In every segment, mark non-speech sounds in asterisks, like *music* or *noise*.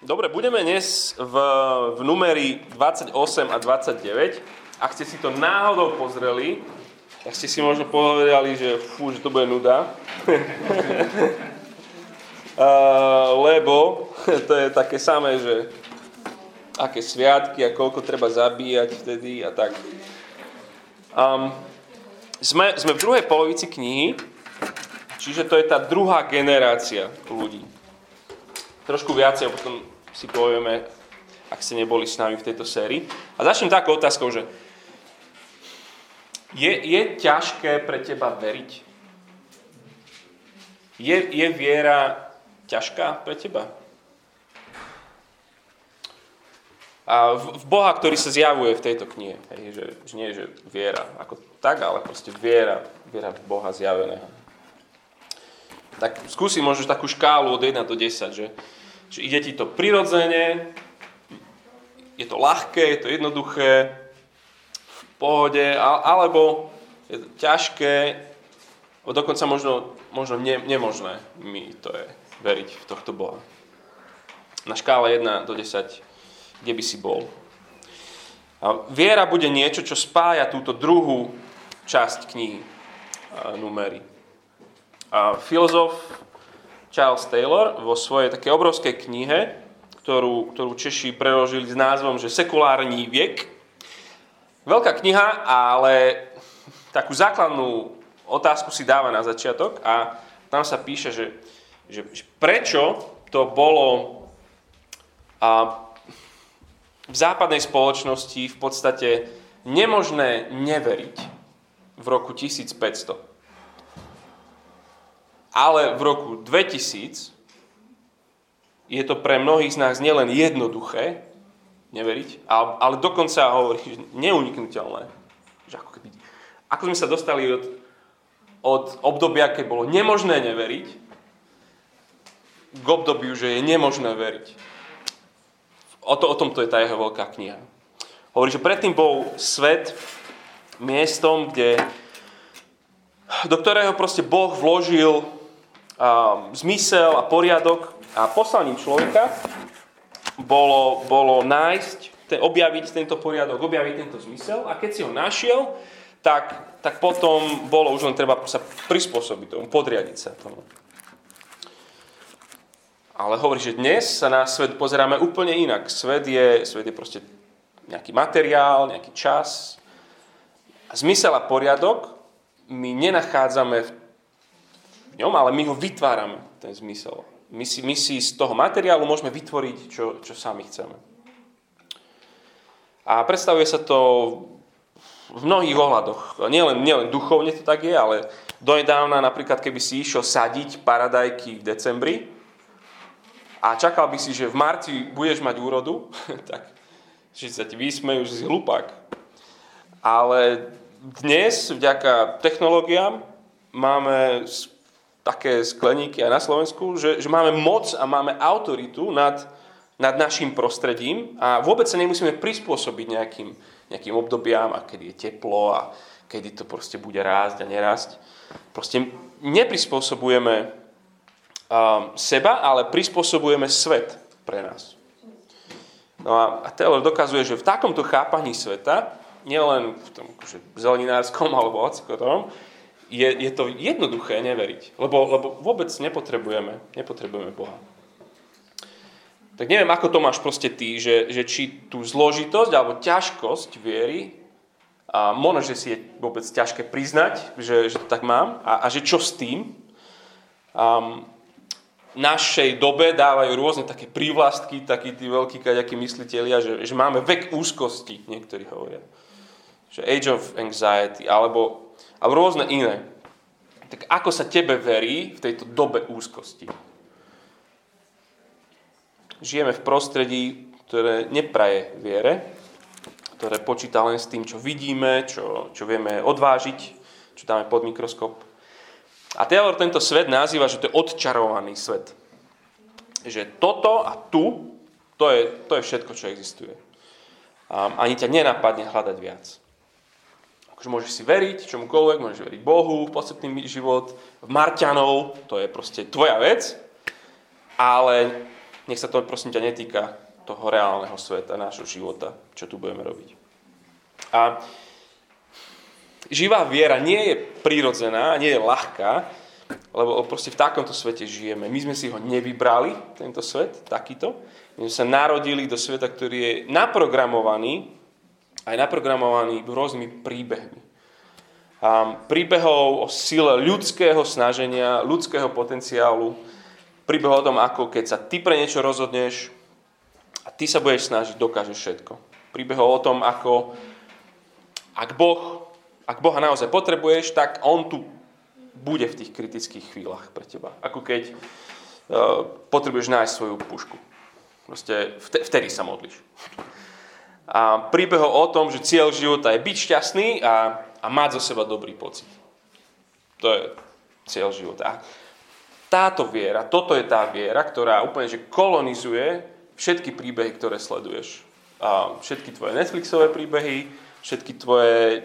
Dobre, budeme dnes v, v numeri 28 a 29. Ak ste si to náhodou pozreli, tak ste si možno povedali, že fú, že to bude nuda. uh, *laughs* lebo *laughs* to je také samé, že aké sviatky a koľko treba zabíjať vtedy a tak. Um, sme, sme v druhej polovici knihy, čiže to je tá druhá generácia ľudí trošku viacej, a potom si povieme, ak ste neboli s nami v tejto sérii. A začnem takou otázkou, že je, je ťažké pre teba veriť? Je, je viera ťažká pre teba? A v, v Boha, ktorý sa zjavuje v tejto knihe, hej, že, že nie že viera ako tak, ale proste viera, viera v Boha zjaveného. Tak skúsim možno takú škálu od 1 do 10, že, že ide ti to prirodzene, je to ľahké, je to jednoduché, v pohode, alebo je to ťažké, dokonca možno, možno ne, nemožné mi to je veriť v tohto Boha. Na škále 1 do 10, kde by si bol. A viera bude niečo, čo spája túto druhú časť knihy numery. Filozof Charles Taylor vo svojej také obrovskej knihe, ktorú, ktorú Češi preložili s názvom, že sekulárny viek. Veľká kniha, ale takú základnú otázku si dáva na začiatok a tam sa píše, že, že, že prečo to bolo a, v západnej spoločnosti v podstate nemožné neveriť v roku 1500 ale v roku 2000 je to pre mnohých z nás nielen jednoduché neveriť, ale, ale dokonca hovorí, že neuniknutelné. Že ako, keby, ako sme sa dostali od, od obdobia, keď bolo nemožné neveriť, k obdobiu, že je nemožné veriť. O, to, o tomto je tá jeho veľká kniha. Hovorí, že predtým bol svet miestom, kde, do ktorého proste Boh vložil um, zmysel a poriadok a poslaním človeka bolo, bolo nájsť, ten, objaviť tento poriadok, objaviť tento zmysel a keď si ho našiel, tak, tak potom bolo už len treba sa prispôsobiť tomu, podriadiť sa tomu. Ale hovorí, že dnes sa na svet pozeráme úplne inak. Svet je, svet je proste nejaký materiál, nejaký čas. Zmysel a poriadok my nenachádzame v ňom, ale my ho vytvárame, ten zmysel. My si, my si z toho materiálu môžeme vytvoriť, čo, čo sami chceme. A predstavuje sa to v mnohých ohľadoch. Nielen, nielen duchovne to tak je, ale donedávna napríklad, keby si išiel sadiť paradajky v decembri a čakal by si, že v marci budeš mať úrodu, *laughs* tak že sa ti vysmejú, že si hlupák. Ale dnes, vďaka technológiám, máme také skleníky aj na Slovensku, že, že máme moc a máme autoritu nad, nad našim prostredím a vôbec sa nemusíme prispôsobiť nejakým, nejakým obdobiam, a kedy je teplo a kedy to proste bude rásť a nerásť. Proste neprispôsobujeme um, seba, ale prispôsobujeme svet pre nás. No a, a Taylor dokazuje, že v takomto chápaní sveta, nielen v tom akože, zeleninárskom alebo hocikotom, je, je to jednoduché neveriť, lebo, lebo vôbec nepotrebujeme, nepotrebujeme Boha. Tak neviem, ako to máš proste ty, že, že či tú zložitosť alebo ťažkosť viery, a možno, že si je vôbec ťažké priznať, že, že to tak mám, a, a že čo s tým. Um, našej dobe dávajú rôzne také prívlastky, takí tí veľkí kaďakí mysliteľia, že, že máme vek úzkosti, niektorí hovoria. Že age of anxiety, alebo a rôzne iné. Tak ako sa tebe verí v tejto dobe úzkosti? Žijeme v prostredí, ktoré nepraje viere, ktoré počíta len s tým, čo vidíme, čo, čo vieme odvážiť, čo dáme pod mikroskop. A Taylor tento svet nazýva, že to je odčarovaný svet. Že toto a tu, to je, to je všetko, čo existuje. A ani ťa nenapadne hľadať viac. Akože môžeš si veriť čomukoľvek, môžeš veriť Bohu, podstatný život, v Marťanov, to je proste tvoja vec, ale nech sa to prosím ťa netýka toho reálneho sveta, nášho života, čo tu budeme robiť. A živá viera nie je prirodzená, nie je ľahká, lebo proste v takomto svete žijeme. My sme si ho nevybrali, tento svet, takýto. My sme sa narodili do sveta, ktorý je naprogramovaný, aj naprogramovaný rôznymi príbehmi. A príbehov o sile ľudského snaženia, ľudského potenciálu, príbehov o tom, ako keď sa ty pre niečo rozhodneš a ty sa budeš snažiť, dokážeš všetko. Príbehov o tom, ako ak Boh, ak Boha naozaj potrebuješ, tak On tu bude v tých kritických chvíľach pre teba. Ako keď uh, potrebuješ nájsť svoju pušku. Proste vtedy sa modlíš. Príbehov o tom, že cieľ života je byť šťastný a a mať zo seba dobrý pocit. To je cieľ života. A táto viera, toto je tá viera, ktorá úplne že kolonizuje všetky príbehy, ktoré sleduješ. A všetky tvoje Netflixové príbehy, všetky tvoje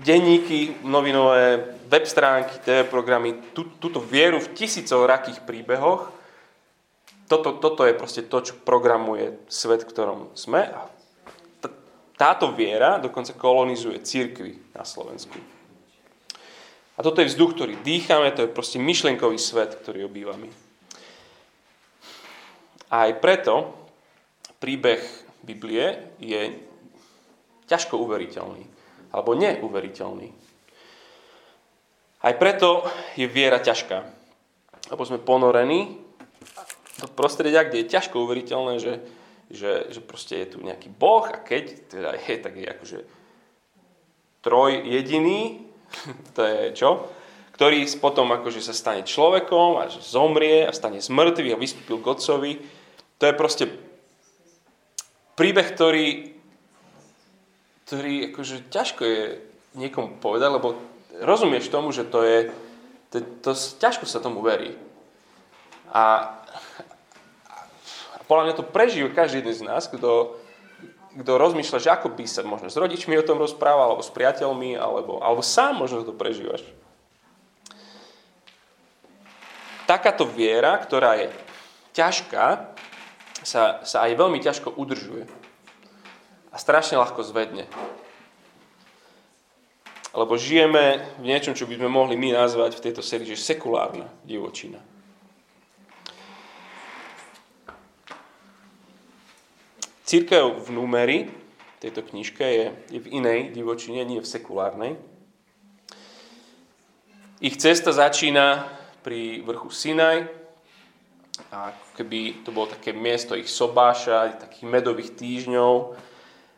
denníky, novinové, web stránky, TV programy, tú, túto vieru v rakých príbehoch, toto, toto je proste to, čo programuje svet, v ktorom sme a táto viera dokonca kolonizuje církvy na Slovensku. A toto je vzduch, ktorý dýchame, to je proste myšlienkový svet, ktorý obývame. A aj preto príbeh Biblie je ťažko uveriteľný, alebo neuveriteľný. Aj preto je viera ťažká, lebo sme ponorení do prostredia, kde je ťažko uveriteľné, že že, že proste je tu nejaký boh a keď teda je, tak je akože troj jediný, *laughs* to je čo? Ktorý potom akože sa stane človekom a že zomrie a stane z mŕtvych a vystúpil k otcovi. To je proste príbeh, ktorý, ktorý akože ťažko je niekomu povedať, lebo rozumieš tomu, že to je, to, to, ťažko sa tomu verí. A, podľa mňa to prežije každý jeden z nás, kto, kto rozmýšľa, že ako by sa možno s rodičmi o tom rozprával, alebo s priateľmi, alebo, alebo sám možno to prežívaš. Takáto viera, ktorá je ťažká, sa, sa aj veľmi ťažko udržuje. A strašne ľahko zvedne. Lebo žijeme v niečom, čo by sme mohli my nazvať v tejto sérii, že sekulárna divočina. Církev v numeri tejto knižke je, je v inej divočine, nie v sekulárnej. Ich cesta začína pri vrchu Sinaj, a keby to bolo také miesto ich sobáša, takých medových týždňov.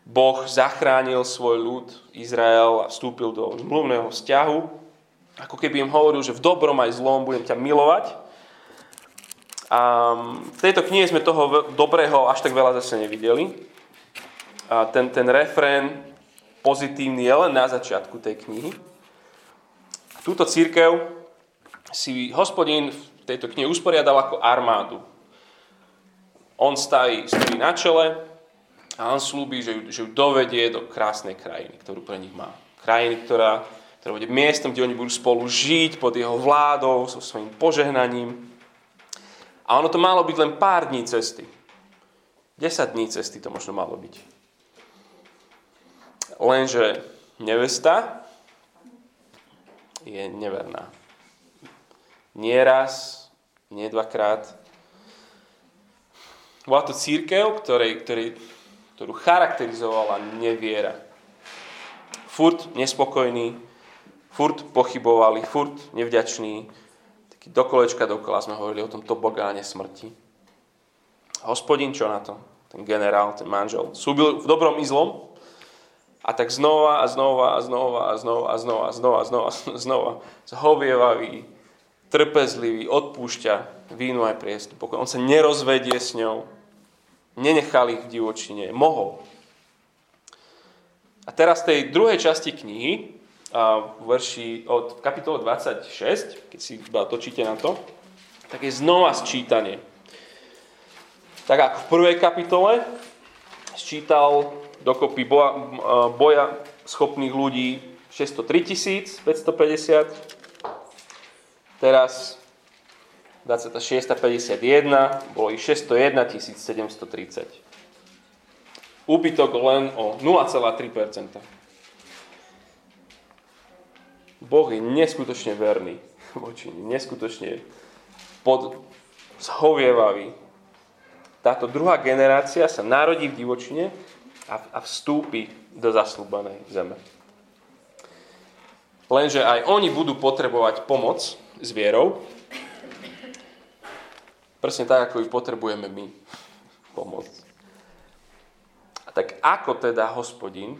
Boh zachránil svoj ľud, Izrael, a vstúpil do zmluvného vzťahu. Ako keby im hovoril, že v dobrom aj zlom budem ťa milovať a v tejto knihe sme toho dobrého až tak veľa zase nevideli. A ten, ten refrén pozitívny je len na začiatku tej knihy. Túto církev si hospodín v tejto knihe usporiadal ako armádu. On staví, stojí na čele a on slúbi, že ju, že ju dovedie do krásnej krajiny, ktorú pre nich má. Krajiny, ktorá, ktorá bude miestom, kde oni budú spolu žiť pod jeho vládou, so svojím požehnaním. A ono to malo byť len pár dní cesty. 10 dní cesty to možno malo byť. Lenže nevesta je neverná. Nie raz, nie dvakrát. Bola to církev, ktorej, ktorej, ktorú charakterizovala neviera. Furt nespokojný, furt pochybovali, furt nevďačný, do dokola sme hovorili o tom tobogáne smrti. Hospodin čo na to? Ten generál, ten manžel. Súbil v dobrom i zlom. A tak znova a znova a znova a znova a znova a znova a znova, *laughs* znova zhovievavý, trpezlivý, odpúšťa vínu aj priestup. On sa nerozvedie s ňou. Nenechal ich v divočine. Mohol. A teraz v tej druhej časti knihy v verši od kapitole 26, keď si iba točíte na to, tak je znova sčítanie. Tak ako v prvej kapitole sčítal dokopy boja, boja schopných ľudí 603 550, teraz 26.51 bolo ich 601 730. Úbytok len o 0,3%. Boh je neskutočne verný voči neskutočne pod zhovievavý. Táto druhá generácia sa narodí v divočine a, a vstúpi do zaslúbanej zeme. Lenže aj oni budú potrebovať pomoc s vierou, presne tak, ako ju potrebujeme my pomôcť. A tak ako teda hospodin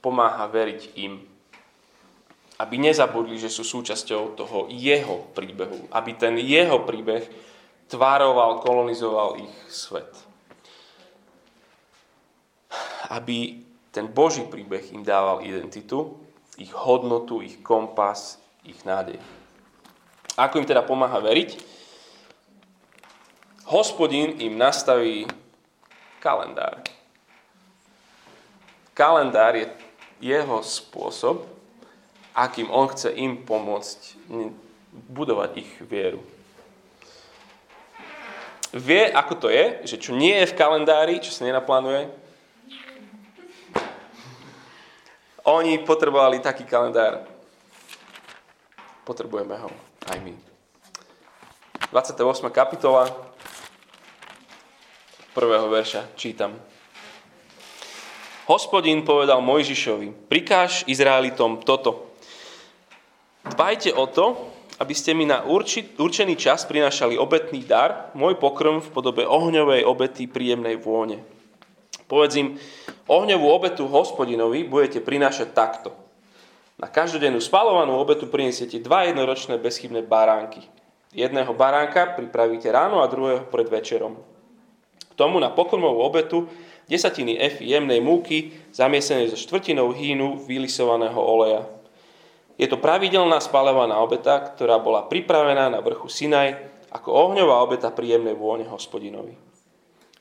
pomáha veriť im, aby nezabudli, že sú súčasťou toho jeho príbehu, aby ten jeho príbeh tvároval, kolonizoval ich svet. Aby ten Boží príbeh im dával identitu, ich hodnotu, ich kompas, ich nádej. Ako im teda pomáha veriť? Hospodin im nastaví kalendár. Kalendár je jeho spôsob, akým on chce im pomôcť budovať ich vieru vie, ako to je, že čo nie je v kalendári, čo sa nenaplánuje, oni potrebovali taký kalendár. Potrebujeme ho aj my. 28. kapitola prvého verša čítam. Hospodin povedal Mojžišovi, prikáž Izraelitom toto. Dbajte o to, aby ste mi na určený čas prinášali obetný dar, môj pokrm v podobe ohňovej obety príjemnej vône. Povedz im, ohňovú obetu hospodinovi budete prinášať takto. Na každodennú spalovanú obetu prinesiete dva jednoročné bezchybné baránky. Jedného baránka pripravíte ráno a druhého pred večerom. K tomu na pokrmovú obetu desatiny F jemnej múky zamiesenej so štvrtinou hínu vylisovaného oleja je to pravidelná spalovaná obeta, ktorá bola pripravená na vrchu Sinaj ako ohňová obeta príjemnej vône hospodinovi.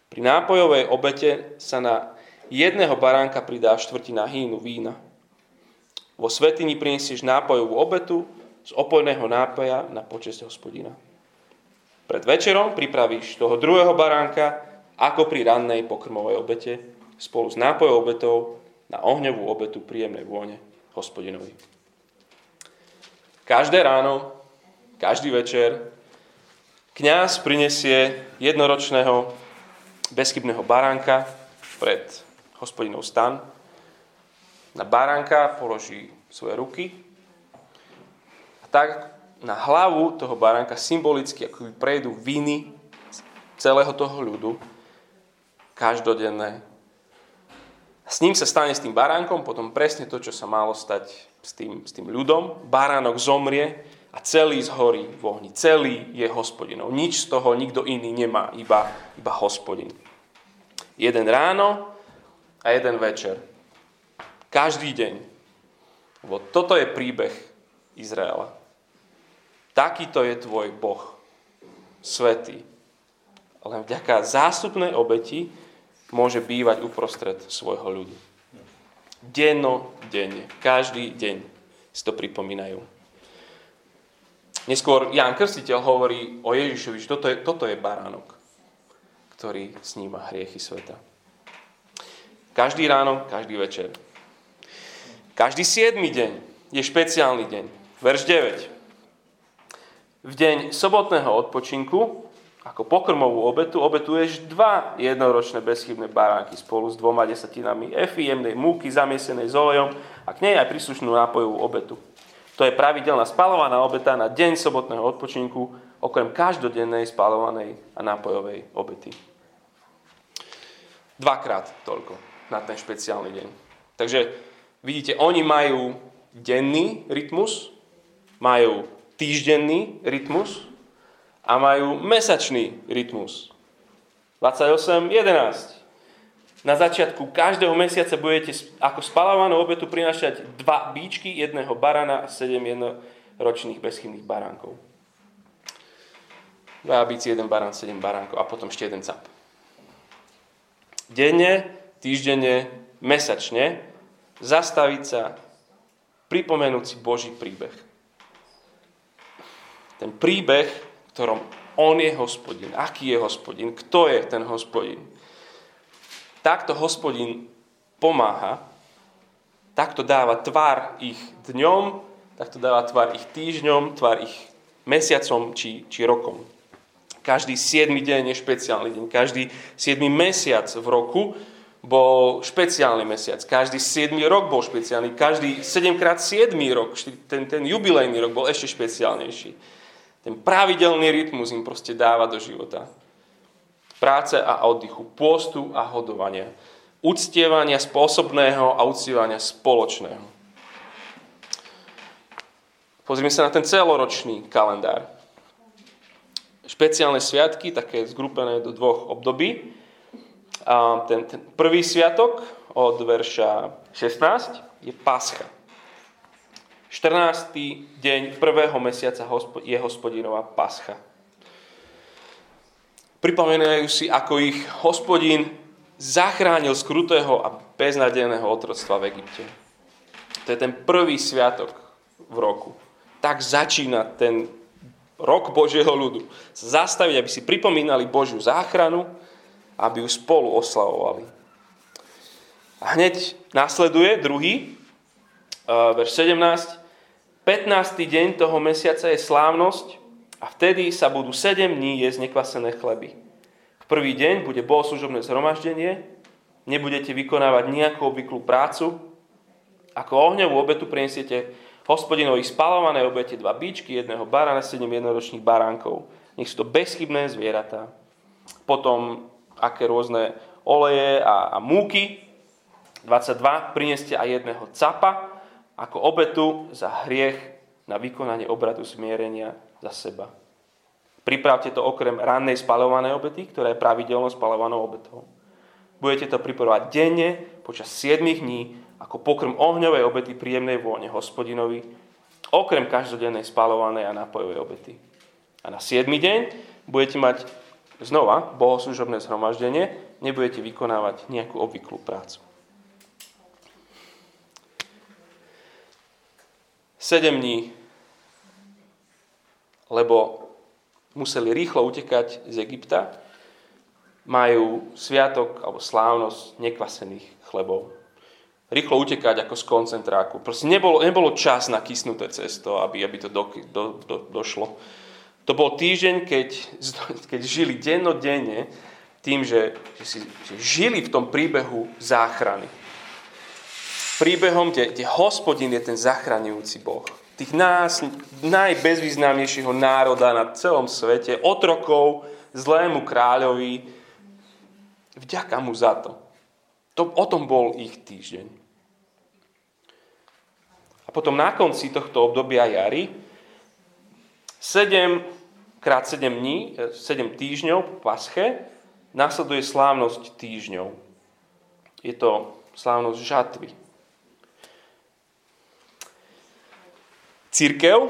Pri nápojovej obete sa na jedného baránka pridá štvrtina hýnu vína. Vo svetini prinesieš nápojovú obetu z opojného nápoja na počesť hospodina. Pred večerom pripravíš toho druhého baránka ako pri rannej pokrmovej obete spolu s nápojovou obetou na ohňovú obetu príjemnej vône hospodinovi. Každé ráno, každý večer kňaz prinesie jednoročného bezchybného baránka pred hospodinov stan. Na baránka položí svoje ruky a tak na hlavu toho baránka symbolicky ako by prejdú viny celého toho ľudu každodenné. S ním sa stane s tým baránkom potom presne to, čo sa malo stať s tým, s tým ľudom, baránok zomrie a celý zhorí v ohni. Celý je hospodinov. Nič z toho nikto iný nemá, iba, iba hospodin. Jeden ráno a jeden večer. Každý deň. Lebo toto je príbeh Izraela. Takýto je tvoj Boh. Svetý. Len vďaka zástupnej obeti môže bývať uprostred svojho ľudu. Denno, denne. Každý deň si to pripomínajú. Neskôr Ján Krstiteľ hovorí o Ježišovi, že toto je, toto je baránok, ktorý sníma hriechy sveta. Každý ráno, každý večer. Každý siedmy deň je špeciálny deň. Verš 9. V deň sobotného odpočinku ako pokrmovú obetu obetuješ dva jednoročné bezchybné baránky spolu s dvoma desatinami efy, jemnej múky zamiesenej s olejom a k nej aj príslušnú nápojovú obetu. To je pravidelná spalovaná obeta na deň sobotného odpočinku, okrem každodennej spalovanej a nápojovej obety. Dvakrát toľko na ten špeciálny deň. Takže vidíte, oni majú denný rytmus, majú týždenný rytmus, a majú mesačný rytmus. 28, 11. Na začiatku každého mesiaca budete ako spalovanú obetu prinášať dva bíčky, jedného barana a sedem jednoročných bezchybných baránkov. Dva bíci, jeden barán, sedem baránkov a potom ešte jeden cap. Denne, týždenne, mesačne zastaviť sa, pripomenúť Boží príbeh. Ten príbeh ktorom on je hospodin. Aký je hospodin? Kto je ten hospodin? Takto hospodin pomáha, takto dáva tvar ich dňom, takto dáva tvar ich týždňom, tvar ich mesiacom či, či rokom. Každý 7 deň je špeciálny deň. Každý 7 mesiac v roku bol špeciálny mesiac. Každý 7 rok bol špeciálny. Každý 7x7 rok, ten, ten jubilejný rok bol ešte špeciálnejší. Ten pravidelný rytmus im proste dáva do života. Práce a oddychu, pôstu a hodovania. Uctievania spôsobného a uctievania spoločného. Pozrime sa na ten celoročný kalendár špeciálne sviatky, také zgrupené do dvoch období. A ten, ten prvý sviatok od verša 16 je Pascha. 14. deň prvého mesiaca je hospodinová Pascha. Pripomínajú si, ako ich hospodin zachránil z krutého a beznadejného otroctva v Egypte. To je ten prvý sviatok v roku. Tak začína ten rok Božieho ľudu. Zastaviť, aby si pripomínali Božiu záchranu, aby ju spolu oslavovali. A hneď následuje druhý, verš 17. 15. deň toho mesiaca je slávnosť a vtedy sa budú 7 dní jesť nekvasené chleby. V prvý deň bude bohoslužobné zhromaždenie, nebudete vykonávať nejakú obvyklú prácu, ako ohňovú obetu prinesiete hospodinovi spalované obete dva bíčky, jedného barána, sedem jednoročných baránkov. Nech sú to bezchybné zvieratá. Potom aké rôzne oleje a, a múky. 22. Prineste aj jedného capa ako obetu za hriech na vykonanie obradu zmierenia za seba. Pripravte to okrem rannej spalovanej obety, ktorá je pravidelnou spalovanou obetou. Budete to pripravovať denne počas 7 dní ako pokrm ohňovej obety príjemnej vône hospodinovi, okrem každodennej spalovanej a nápojovej obety. A na 7. deň budete mať znova bohoslužobné zhromaždenie, nebudete vykonávať nejakú obvyklú prácu. 7 dní, lebo museli rýchlo utekať z Egypta, majú sviatok alebo slávnosť nekvasených chlebov rýchlo utekať ako z koncentráku. Proste nebolo, nebolo čas na kysnuté cesto, aby, aby to do, do, do, došlo. To bol týždeň, keď, keď žili dennodenne tým, že, že, si, že žili v tom príbehu záchrany. Príbehom, kde, kde hospodin je ten zachraňujúci Boh. Tých nás, najbezvýznamnejšieho národa na celom svete, otrokov, zlému kráľovi, vďaka mu za to. to o tom bol ich týždeň. A potom na konci tohto obdobia jary 7 krát 7 dní, 7 týždňov po pasche, nasleduje slávnosť týždňov. Je to slávnosť žatvy. Církev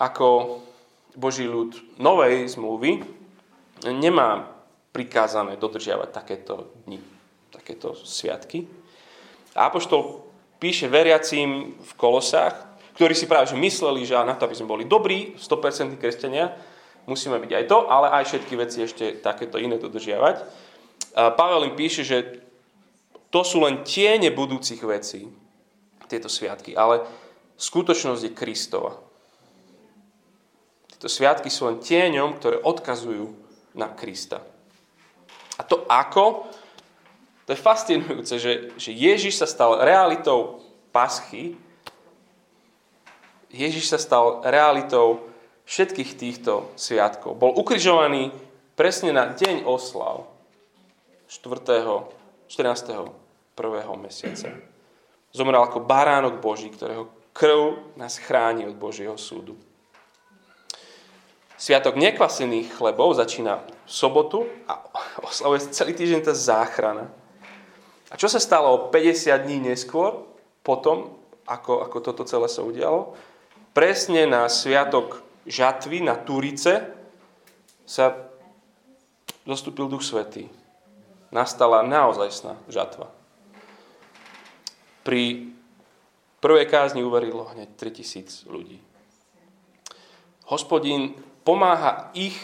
ako Boží ľud novej zmluvy nemá prikázané dodržiavať takéto dni, takéto sviatky. A Apoštol píše veriacím v Kolosách, ktorí si práve že mysleli, že na to, aby sme boli dobrí, 100% kresťania, musíme byť aj to, ale aj všetky veci ešte takéto iné dodržiavať. Pavel im píše, že to sú len tiene budúcich vecí, tieto sviatky, ale skutočnosť je Kristova. Tieto sviatky sú len tieňom, ktoré odkazujú na Krista. A to ako? To je fascinujúce, že, že Ježiš sa stal realitou paschy, Ježiš sa stal realitou všetkých týchto sviatkov. Bol ukrižovaný presne na deň oslav 4. 14. 1. mesiaca. Zomrel ako baránok Boží, ktorého krv nás chráni od Božieho súdu. Sviatok nekvasených chlebov začína v sobotu a oslavuje celý týždeň tá záchrana. A čo sa stalo 50 dní neskôr, potom, ako, ako toto celé sa udialo? Presne na sviatok žatvy, na Turice, sa zostúpil Duch Svetý. Nastala naozajstná žatva. Pri prvej kázni uverilo hneď 3000 ľudí. Hospodín pomáha ich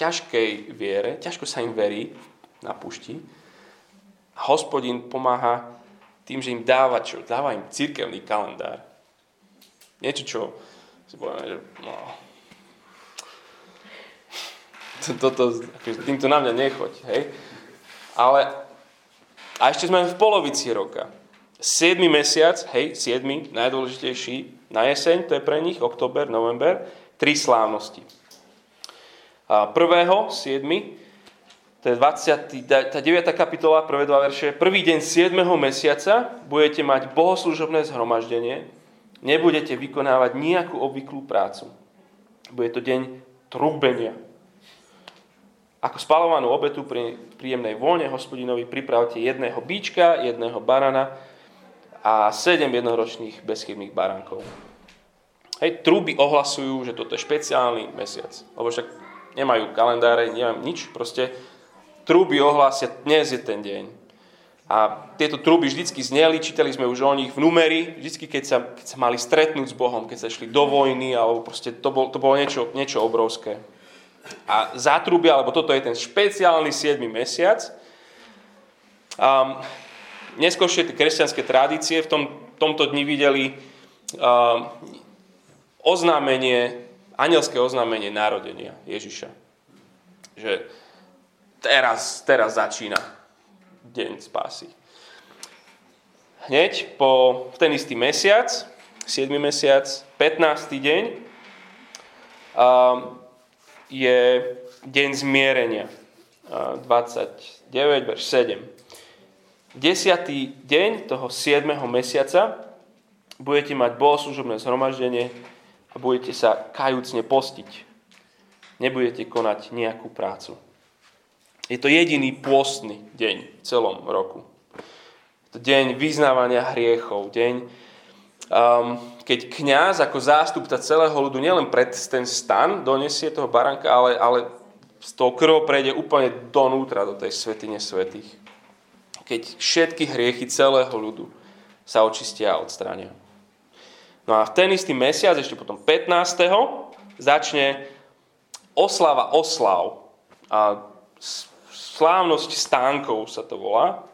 ťažkej viere, ťažko sa im verí na pušti. A hospodin pomáha tým, že im dáva čo? Dáva im církevný kalendár. Niečo, čo si povedal, že no, toto, akože týmto na mňa nechoď, hej. Ale, a ešte sme v polovici roka. 7. mesiac, hej, 7. najdôležitejší na jeseň, to je pre nich, október, november, tri slávnosti. A prvého, 7. To je 20, tá 9. kapitola, prvé dva verše. Prvý deň 7. mesiaca budete mať bohoslužobné zhromaždenie, nebudete vykonávať nejakú obvyklú prácu. Bude to deň trúbenia. Ako spalovanú obetu pri príjemnej vône hospodinovi pripravte jedného bíčka, jedného barana a sedem jednoročných bezchybných baránkov. Hej, trúby ohlasujú, že toto je špeciálny mesiac. Lebo však nemajú kalendáre, neviem nič, proste trúby ohlásia, dnes je ten deň. A tieto trúby vždycky zneli, čítali sme už o nich v numeri, vždycky keď sa, keď sa mali stretnúť s Bohom, keď sa šli do vojny, alebo proste to, bol, to bolo niečo, niečo obrovské. A zátrubia, alebo toto je ten špeciálny 7. mesiac. Um, neskôršie tie kresťanské tradície v tom, tomto dni videli um, oznámenie, anielské oznámenie narodenia Ježiša. Že teraz, teraz začína deň spásy. Hneď po ten istý mesiac, 7. mesiac, 15. deň, um, je deň zmierenia. 29, verš 7. Desiatý deň toho 7. mesiaca budete mať bohoslužobné zhromaždenie a budete sa kajúcne postiť. Nebudete konať nejakú prácu. Je to jediný pôstny deň v celom roku. Je to deň vyznávania hriechov, deň, um, keď kňaz ako zástupca celého ľudu nielen pred ten stan donesie toho baránka, ale, ale z toho krvo prejde úplne donútra, do tej svetine svetých. Keď všetky hriechy celého ľudu sa očistia a odstránia. No a v ten istý mesiac, ešte potom 15. začne oslava oslav. A slávnosť stánkov sa to volá.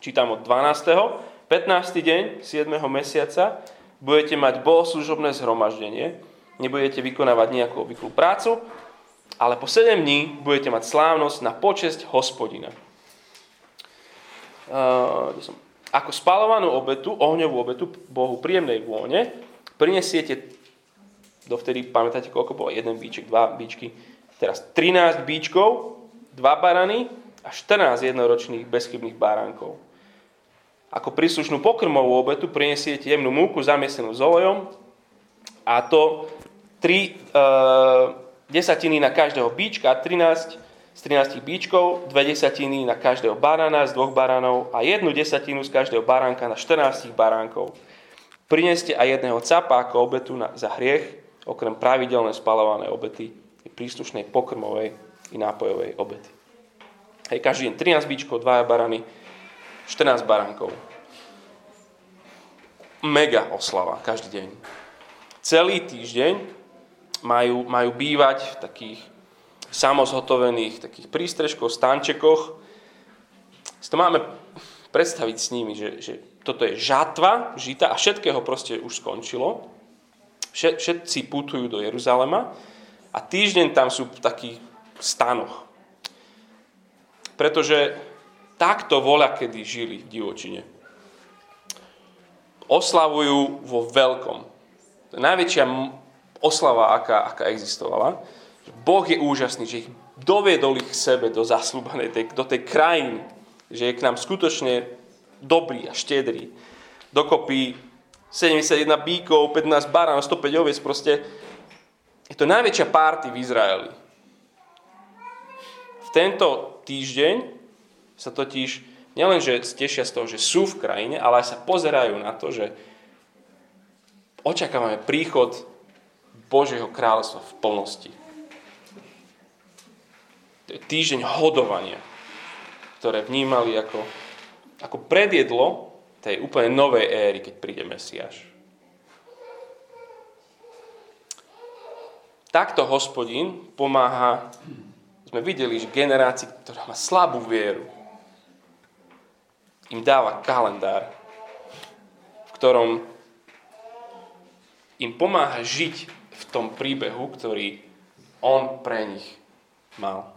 Čítam od 12. 15. deň 7. mesiaca budete mať bohoslužobné zhromaždenie, nebudete vykonávať nejakú obvyklú prácu, ale po 7 dní budete mať slávnosť na počesť hospodina. Ako spalovanú obetu, ohňovú obetu Bohu príjemnej vône, prinesiete, dovtedy pamätáte, koľko bolo? Jeden bíček, dva bíčky, teraz 13 bíčkov dva barany a 14 jednoročných bezchybných baránkov. Ako príslušnú pokrmovú obetu prinesiete jemnú múku zamiesenú s olejom a to 3 e, desatiny na každého bíčka, 13 z 13 bíčkov, 2 desatiny na každého barana z dvoch baranov a jednu desatinu z každého baránka na 14 baránkov. Prineste aj jedného capa ako obetu na, za hriech, okrem pravidelnej spalované obety príslušnej pokrmovej i nápojovej obety. Hej, každý deň 13 bíčkov, 2 barany, 14 baránkov. Mega oslava, každý deň. Celý týždeň majú, majú bývať v takých samozhotovených takých prístrežkoch, stančekoch. Si to máme predstaviť s nimi, že, že toto je žatva, žita a všetkého proste už skončilo. Všetci putujú do Jeruzalema a týždeň tam sú v takých stanoch. Pretože takto voľa kedy žili v divočine. Oslavujú vo veľkom. To je najväčšia oslava, aká, aká existovala. Boh je úžasný, že ich doviedol ich sebe do zaslúbanej, tej, do tej krajiny, že je k nám skutočne dobrý a štedrý. Dokopy 71 bíkov, 15 barán, 105 oviec, proste je to najväčšia párty v Izraeli tento týždeň sa totiž nielen, že tešia z toho, že sú v krajine, ale aj sa pozerajú na to, že očakávame príchod Božieho kráľovstva v plnosti. Týždeň hodovania, ktoré vnímali ako, ako predjedlo tej úplne novej éry, keď príde Mesiáš. takto hospodin pomáha, sme videli, že generácii, ktorá má slabú vieru, im dáva kalendár, v ktorom im pomáha žiť v tom príbehu, ktorý on pre nich mal.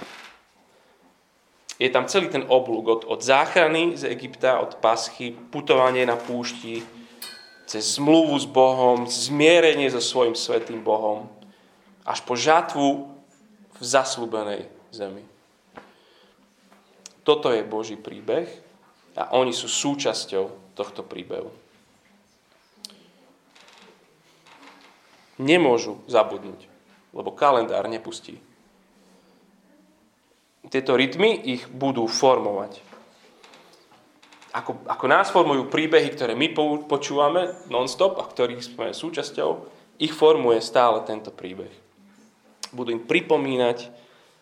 Je tam celý ten oblúk od, od záchrany z Egypta, od paschy, putovanie na púšti, cez zmluvu s Bohom, zmierenie so svojim svetým Bohom, až po žatvu v zaslúbenej zemi. Toto je Boží príbeh a oni sú súčasťou tohto príbehu. Nemôžu zabudnúť, lebo kalendár nepustí. Tieto rytmy ich budú formovať. Ako, ako nás formujú príbehy, ktoré my počúvame non-stop a ktorých sme súčasťou, ich formuje stále tento príbeh budú im pripomínať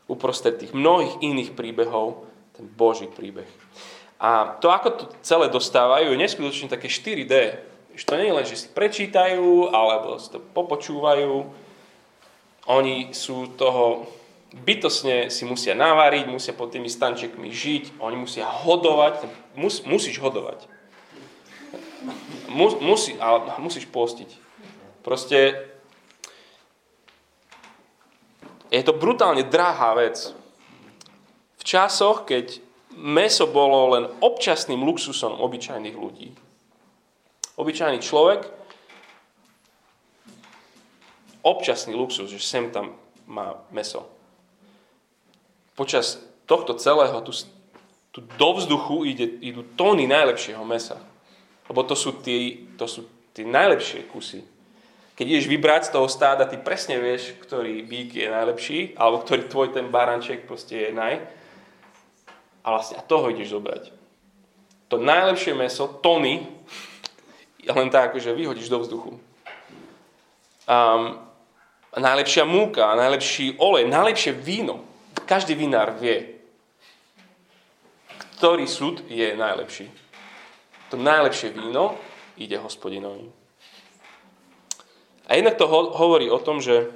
uprostred tých mnohých iných príbehov ten Boží príbeh. A to, ako to celé dostávajú, je neskutočne také 4D. Že to nie je len, že si prečítajú, alebo si to popočúvajú. Oni sú toho bytosne si musia naváriť, musia pod tými stančekmi žiť, oni musia hodovať, mus, musíš hodovať. Mus, musí, ale musíš postiť. Proste je to brutálne drahá vec. V časoch, keď meso bolo len občasným luxusom obyčajných ľudí. Obyčajný človek, občasný luxus, že sem tam má meso. Počas tohto celého tu, tu do vzduchu ide, idú tóny najlepšieho mesa. Lebo to sú tie, to sú tie najlepšie kusy keď ideš vybrať z toho stáda, ty presne vieš, ktorý bík je najlepší, alebo ktorý tvoj ten baranček proste je naj. A vlastne a toho ideš zobrať. To najlepšie meso, tony, len tak, že vyhodíš do vzduchu. Um, najlepšia múka, najlepší olej, najlepšie víno. Každý vinár vie, ktorý súd je najlepší. To najlepšie víno ide hospodinovi. A jednak to ho- hovorí o tom, že,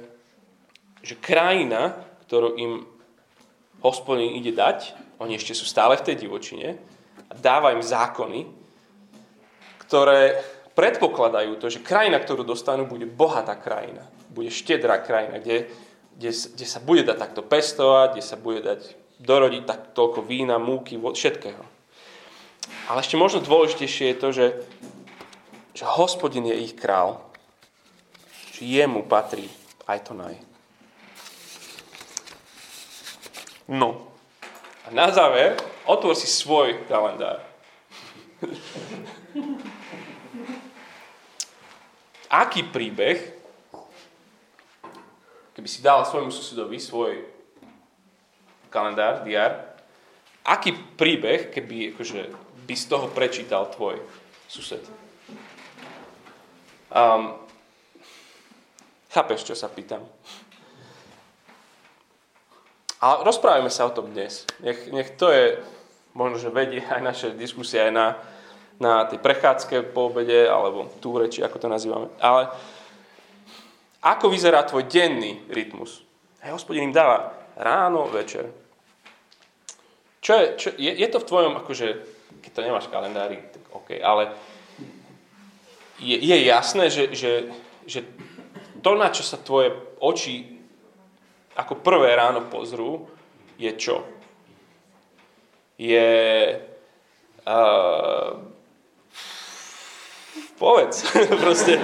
že krajina, ktorú im hospodin ide dať, oni ešte sú stále v tej divočine, a dáva im zákony, ktoré predpokladajú to, že krajina, ktorú dostanú, bude bohatá krajina. Bude štedrá krajina, kde, kde, kde sa bude dať takto pestovať, kde sa bude dať dorodiť tak toľko vína, múky, všetkého. Ale ešte možno dôležitejšie je to, že, že hospodin je ich král jemu patrí aj to naj. No. Na záver, otvor si svoj kalendár. Aký príbeh, keby si dal svojmu susedovi svoj kalendár, diar, aký príbeh, keby akože, by z toho prečítal tvoj sused? Um, Chápeš, čo sa pýtam? A rozprávame sa o tom dnes. Nech, nech to je, možno, že vedie aj naše diskusie aj na, na tej prechádzke po obede, alebo tú reči, ako to nazývame. Ale ako vyzerá tvoj denný rytmus? Hej, hospodin im dáva ráno, večer. Čo je, čo, je, je to v tvojom, akože, keď to nemáš kalendári, tak OK, ale je, je jasné, že, že, že to, na čo sa tvoje oči ako prvé ráno pozrú, je čo? Je... Uh, povedz. *laughs* Proste.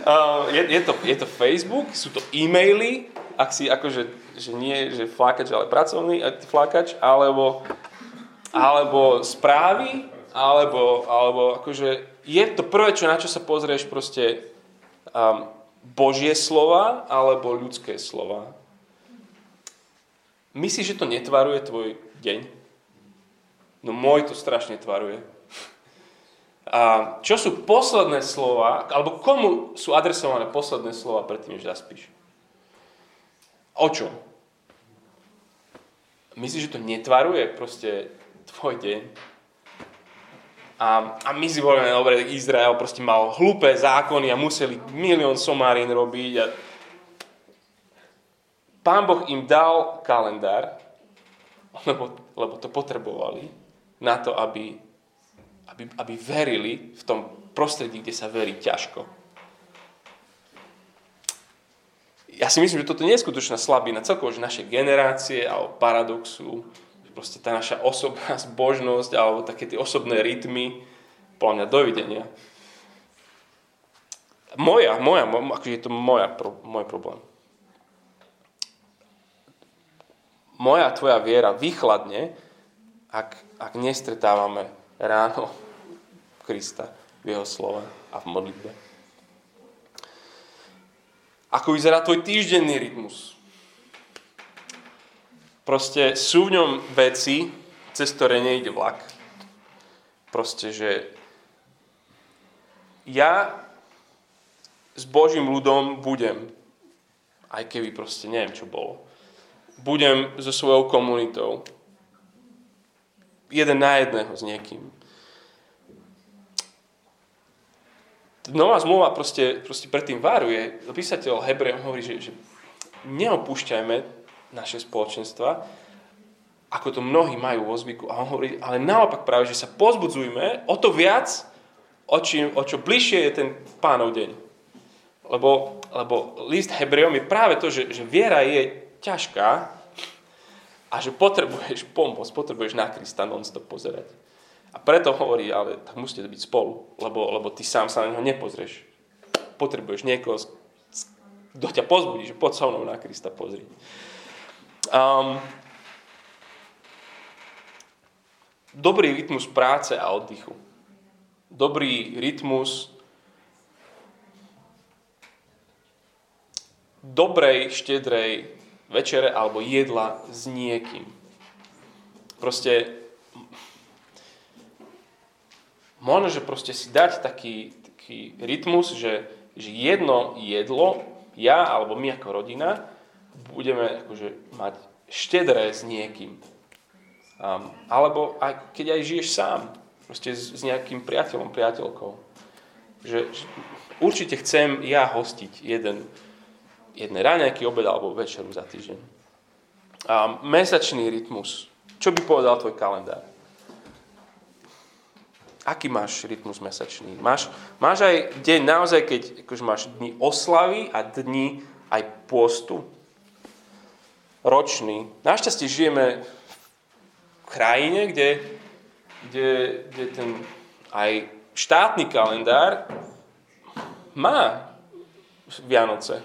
Uh, je, je, to, je to Facebook, sú to e-maily, ak si akože, že nie, že flákač, ale pracovný flákač, alebo, alebo správy, alebo, alebo akože je to prvé, čo, na čo sa pozrieš proste um, Božie slova alebo ľudské slova? Myslíš, že to netvaruje tvoj deň? No môj to strašne tvaruje. A čo sú posledné slova, alebo komu sú adresované posledné slova predtým, než zaspíš? O čom? Myslíš, že to netvaruje proste tvoj deň? A, a my si povieme, dobre, Izrael proste mal hlúpe zákony a museli milión somárin robiť. A... Pán Boh im dal kalendár, lebo, lebo to potrebovali, na to, aby, aby, aby verili v tom prostredí, kde sa verí ťažko. Ja si myslím, že toto je skutočná slabina celkovo, že naše generácie alebo paradoxu, proste tá naša osobná *laughs* zbožnosť alebo také tie osobné rytmy, podľa mňa dovidenia. Moja, moja, akože je to moja, môj problém. Moja, tvoja viera vychladne, ak, ak nestretávame ráno *laughs* Krista v jeho slove a v modlitbe. Ako vyzerá tvoj týždenný rytmus? Proste sú v ňom veci, cez ktoré nejde vlak. Proste, že ja s Božím ľudom budem, aj keby proste neviem, čo bolo. Budem so svojou komunitou. Jeden na jedného s niekým nová zmluva proste, proste predtým varuje. Písateľ Hebrejom hovorí, že, že neopúšťajme naše spoločenstva, ako to mnohí majú vo zvyku. A on hovorí, ale naopak práve, že sa pozbudzujme o to viac, o, čím, o čo bližšie je ten pánov deň. Lebo, lebo list Hebrejom je práve to, že, že viera je ťažká a že potrebuješ pomoc, potrebuješ na Krista non-stop pozerať. A preto hovorí, ale tak musíte byť spolu, lebo, lebo ty sám sa na neho nepozrieš. Potrebuješ niekoho, kto ťa pozbudí, že poď so mnou na Krista pozri. Um, dobrý rytmus práce a oddychu. Dobrý rytmus dobrej, štedrej večere alebo jedla s niekým. Proste možno, že proste si dať taký, taký rytmus, že, že jedno jedlo, ja alebo my ako rodina, budeme akože mať štedré s niekým. Um, alebo aj, keď aj žiješ sám, proste s, s nejakým priateľom, priateľkou. Že, že určite chcem ja hostiť jeden, jeden ráňajký obed alebo večeru za týždeň. Um, mesačný rytmus. Čo by povedal tvoj kalendár? Aký máš rytmus mesačný? Máš, máš aj deň naozaj, keď akože máš dni oslavy a dni aj postu? Ročný. Našťastie žijeme v krajine, kde, kde, kde ten aj štátny kalendár má Vianoce.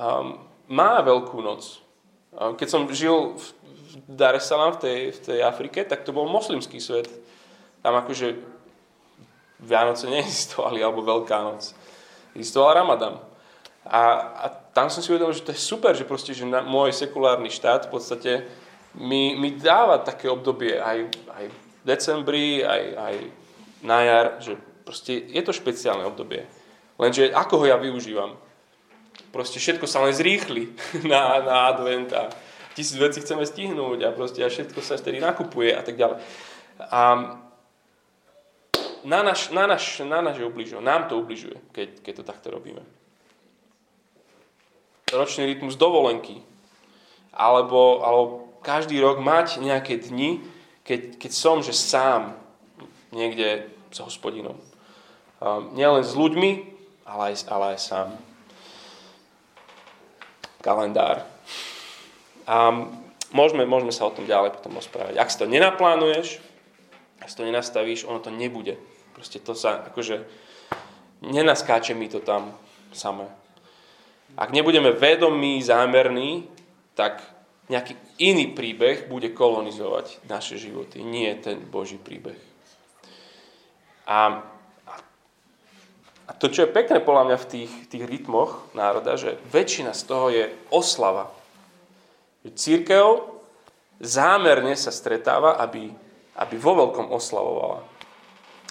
Um, má Veľkú noc. Um, keď som žil v Dar es Salaam v tej, v tej Afrike, tak to bol moslimský svet tam akože Vianoce neexistovali, alebo Veľká noc. Existoval Ramadan. A, a tam som si uvedomil, že to je super, že proste, že na, môj sekulárny štát v podstate mi, mi dáva také obdobie aj, aj v decembri, aj, aj na jar, že proste je to špeciálne obdobie. Lenže ako ho ja využívam? Proste všetko sa len zrýchli *laughs* na, na advent a tisíc vecí chceme stihnúť a proste a všetko sa vtedy nakupuje a tak ďalej. A na náš, na náš, na náš ubližuje. Nám to ubližuje, keď, keď to takto robíme. Ročný rytmus dovolenky. Alebo, alebo každý rok mať nejaké dni, keď, keď som, že sám niekde s hospodinom. Um, nielen s ľuďmi, ale aj, ale aj sám. Kalendár. A môžeme, môžeme sa o tom ďalej potom osprávať. Ak si to nenaplánuješ, ak si to nenastavíš, ono to nebude. Proste to sa, akože, nenaskáče mi to tam samé. Ak nebudeme vedomí, zámerní, tak nejaký iný príbeh bude kolonizovať naše životy, nie ten Boží príbeh. A, a to, čo je pekné podľa mňa v tých, tých rytmoch národa, že väčšina z toho je oslava. Církev zámerne sa stretáva, aby, aby vo veľkom oslavovala.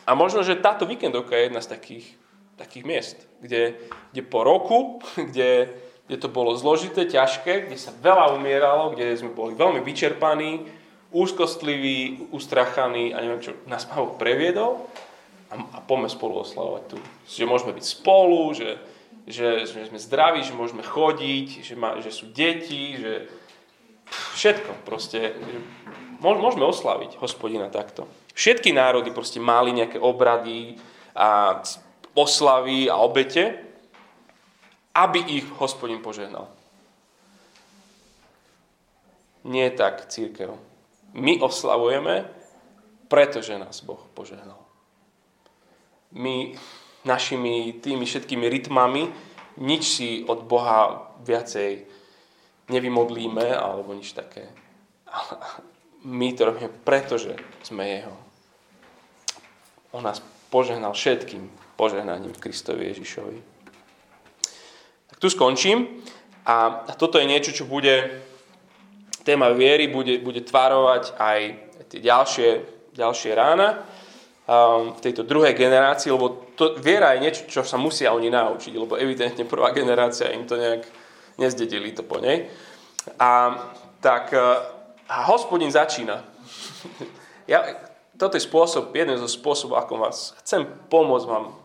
A možno, že táto víkendovka je jedna z takých, takých miest, kde, kde po roku, *laughs* kde, kde to bolo zložité, ťažké, kde sa veľa umieralo, kde sme boli veľmi vyčerpaní, úzkostliví, ustrachaní a neviem čo, nás Pán previedol a, a poďme spolu oslavovať tu. Že môžeme byť spolu, že že, že sme zdraví, že môžeme chodiť, že, ma, že sú deti, že všetko proste. Že môžeme oslaviť hospodina takto. Všetky národy proste mali nejaké obrady a oslavy a obete, aby ich hospodin požehnal. Nie tak církev. My oslavujeme, pretože nás Boh požehnal. My našimi tými všetkými rytmami nič si od Boha viacej nevymodlíme alebo nič také. *laughs* My to robíme, pretože sme Jeho. On nás požehnal všetkým požehnaním Kristovi Ježišovi. Tak tu skončím. A toto je niečo, čo bude téma viery, bude, bude tvarovať aj tie ďalšie, ďalšie rána um, v tejto druhej generácii, lebo to, viera je niečo, čo sa musia oni naučiť, lebo evidentne prvá generácia im to nejak nezdedili to po nej. A tak uh, a hospodin začína. *laughs* ja, toto je spôsob, jeden zo spôsobov, ako vás chcem pomôcť vám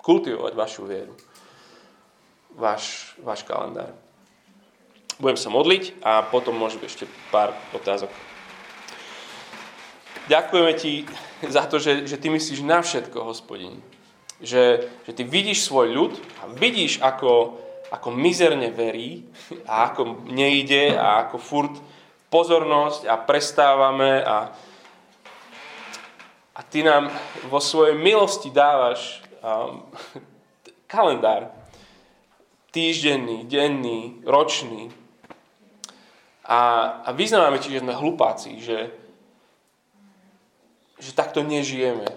kultivovať vašu vieru. Váš, váš kalendár. Budem sa modliť a potom môžem ešte pár otázok. Ďakujeme ti za to, že, že ty myslíš na všetko, hospodin. Že, že ty vidíš svoj ľud a vidíš, ako, ako mizerne verí a ako nejde a ako furt pozornosť a prestávame a, a ty nám vo svojej milosti dávaš um, *laughs* kalendár. Týždenný, denný, ročný, a, a vyznávame ti, že sme hlupáci, že, že takto nežijeme.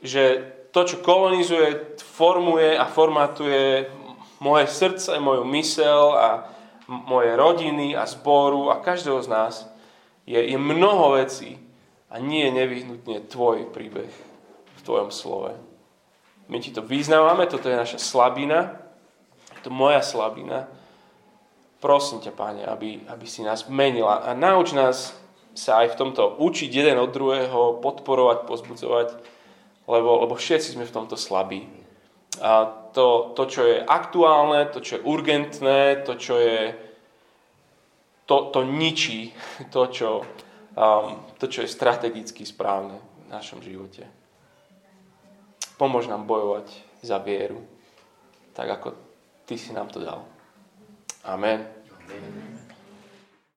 Že to, čo kolonizuje, formuje a formatuje moje srdce, moju mysel a moje rodiny a zboru a každého z nás, je, je mnoho vecí a nie je nevyhnutne tvoj príbeh tvojom slove. My ti to vyznávame, toto je naša slabina, to moja slabina Prosím ťa, Páne, aby, aby si nás menila a nauč nás sa aj v tomto učiť jeden od druhého, podporovať, pozbudzovať, lebo, lebo všetci sme v tomto slabí. A to, to, čo je aktuálne, to, čo je urgentné, to, čo je to, to ničí to čo, um, to, čo je strategicky správne v našom živote. Pomôž nám bojovať za vieru, tak ako Ty si nám to dal. Amen. Amen.